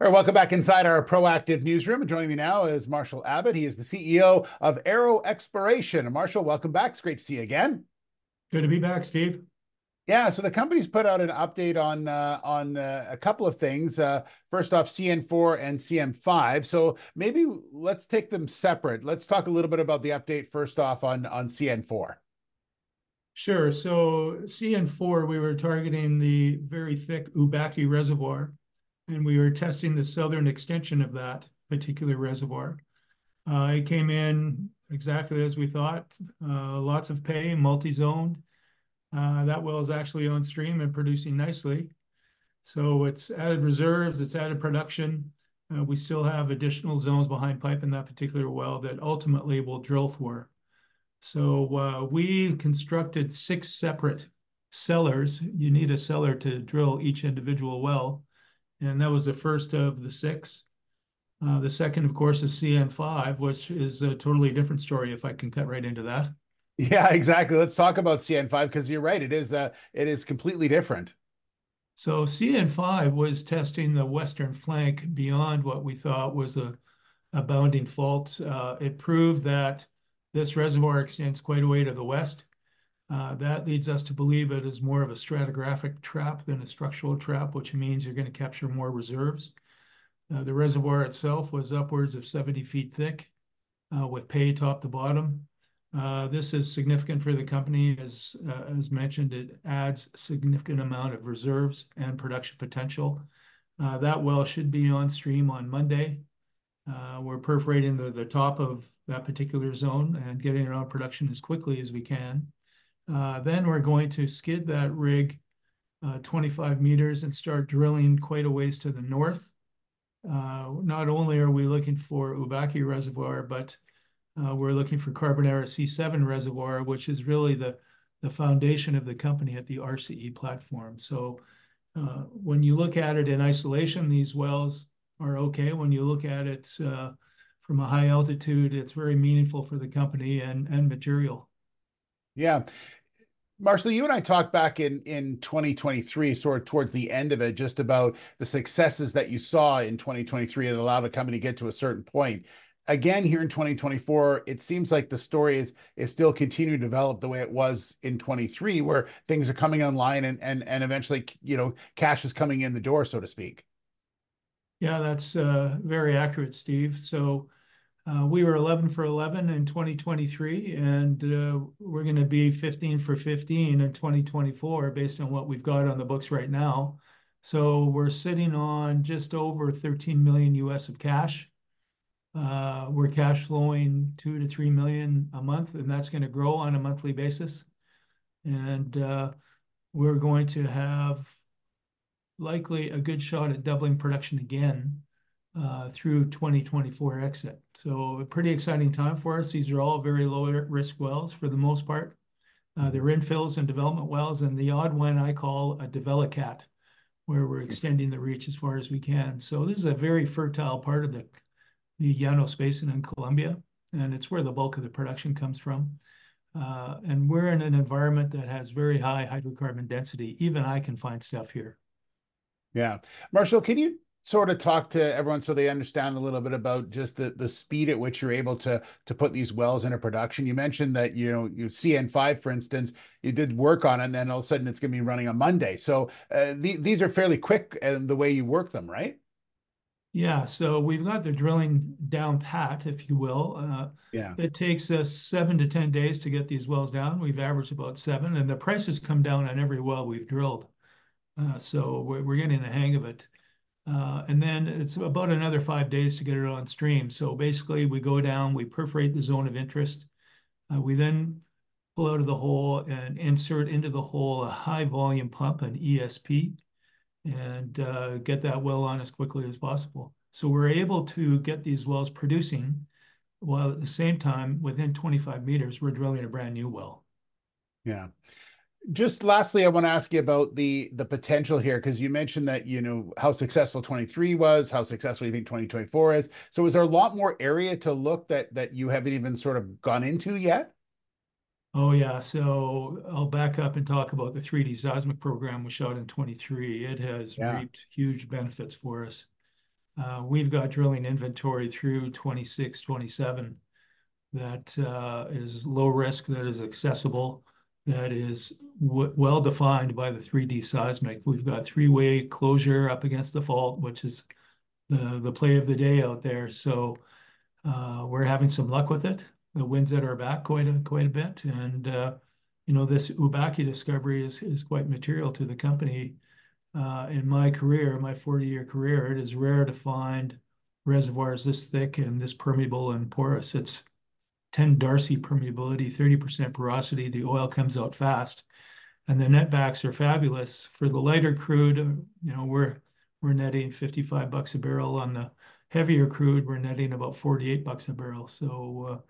All right, welcome back inside our proactive newsroom. And joining me now is Marshall Abbott. He is the CEO of Arrow Exploration. Marshall, welcome back. It's great to see you again. Good to be back, Steve. Yeah, so the company's put out an update on uh, on uh, a couple of things. Uh, first off, CN4 and CN5. So maybe let's take them separate. Let's talk a little bit about the update first off on on CN4. Sure. So CN4, we were targeting the very thick Ubaque reservoir and we were testing the southern extension of that particular reservoir. Uh, it came in exactly as we thought, uh, lots of pay, multi-zoned. Uh, that well is actually on stream and producing nicely. So it's added reserves, it's added production. Uh, we still have additional zones behind pipe in that particular well that ultimately we'll drill for. So uh, we constructed six separate cellars. You need a cellar to drill each individual well and that was the first of the six. Uh, the second, of course, is CN5, which is a totally different story. If I can cut right into that. Yeah, exactly. Let's talk about CN5 because you're right. It is uh, it is completely different. So CN5 was testing the western flank beyond what we thought was a, a bounding fault. Uh, it proved that this reservoir extends quite a way to the west. Uh, that leads us to believe it is more of a stratigraphic trap than a structural trap, which means you're going to capture more reserves. Uh, the reservoir itself was upwards of 70 feet thick uh, with pay top to bottom. This is significant for the company. As, mentioned, it adds a significant amount of reserves and production potential. That well should be on stream on Monday. we're perforating the top of that particular zone and getting it on production as quickly as we can. Uh, then we're going to skid that rig uh, 25 meters and start drilling quite a ways to the north. Uh, not only are we looking for Ubaque Reservoir, but we're looking for Carbonera C7 Reservoir, which is really the, the foundation of the company at the RCE platform. So when you look at it in isolation, these wells are okay. When you look at it from a high altitude, it's very meaningful for the company and, and material. Yeah. Marshall, you and I talked back in in 2023, sort of towards the end of it, just about the successes that you saw in 2023 that allowed a company to get to a certain point. Again, here in 2024, it seems like the story is is still continuing to develop the way it was in 23, where things are coming online and and and eventually, you know, cash is coming in the door, so to speak. Yeah, that's uh, very accurate, Steve. So we were 11 for 11 in 2023, and uh, we're going to be 15 for 15 in 2024 based on what we've got on the books right now. So we're sitting on just over 13 million US of cash. Uh, we're cash flowing two to three million a month, and that's going to grow on a monthly basis. And uh, we're going to have likely a good shot at doubling production again uh, through 2024 exit. So a pretty exciting time for us. These are all very low risk wells for the most part. Uh, they're infills and development wells, and the odd one I call a DevelopCat, where we're extending the reach as far as we can. So this is a very fertile part of the, the Llanos Basin in Colombia, and it's where the bulk of the production comes from. Uh, and we're in an environment that has very high hydrocarbon density. Even I can find stuff here. Yeah. Marshall, can you sort of talk to everyone so they understand a little bit about just the the speed at which you're able to to put these wells into production. You mentioned that you know you CN5 for instance, you did work on it, and then all of a sudden it's going to be running on Monday. So uh, the, these are fairly quick and the way you work them, right? Yeah, so we've got the drilling down pat, if you will. Uh, yeah, it takes us seven to ten days to get these wells down. We've averaged about seven, and the prices come down on every well we've drilled. Uh, so we're, we're getting the hang of it. Uh, and then it's about another five days to get it on stream. So basically, we go down, we perforate the zone of interest. Uh, we then pull out of the hole and insert into the hole a high volume pump, an ESP, and uh, get that well on as quickly as possible. So we're able to get these wells producing while at the same time, within 25 meters, we're drilling a brand new well. Yeah just lastly, I want to ask you about the the potential here because you mentioned that you know how successful 23 was, how successful you think 2024 is. So, is there a lot more area to look that that you haven't even sort of gone into yet? Oh yeah, so I'll back up and talk about the 3D seismic program we shot in 23. It has yeah. reaped huge benefits for us. Uh, we've got drilling inventory through 26, 27 that uh, is low risk, that is accessible, that is well defined by the 3D seismic. We've got three-way closure up against the fault, which is the the play of the day out there. So uh, we're having some luck with it. The winds at our back quite a quite a bit, and uh, you know this Ubaque discovery is is quite material to the company. Uh, in my career, my 40 year career, it is rare to find reservoirs this thick and this permeable and porous. It's 10 Darcy permeability, 30% porosity. The oil comes out fast, and the netbacks are fabulous for the lighter crude. You know, we're we're netting 55 bucks a barrel on the heavier crude. We're netting about 48 bucks a barrel. So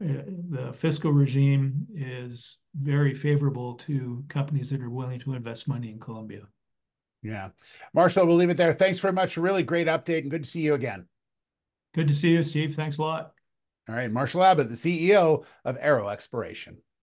uh, eh, the fiscal regime is very favorable to companies that are willing to invest money in Colombia. Yeah. Marshall, we'll leave it there. Thanks very much. A really great update and good to see you again. Good to see you, Steve. Thanks a lot. All right. Marshall Abbott, the CEO of Arrow Exploration.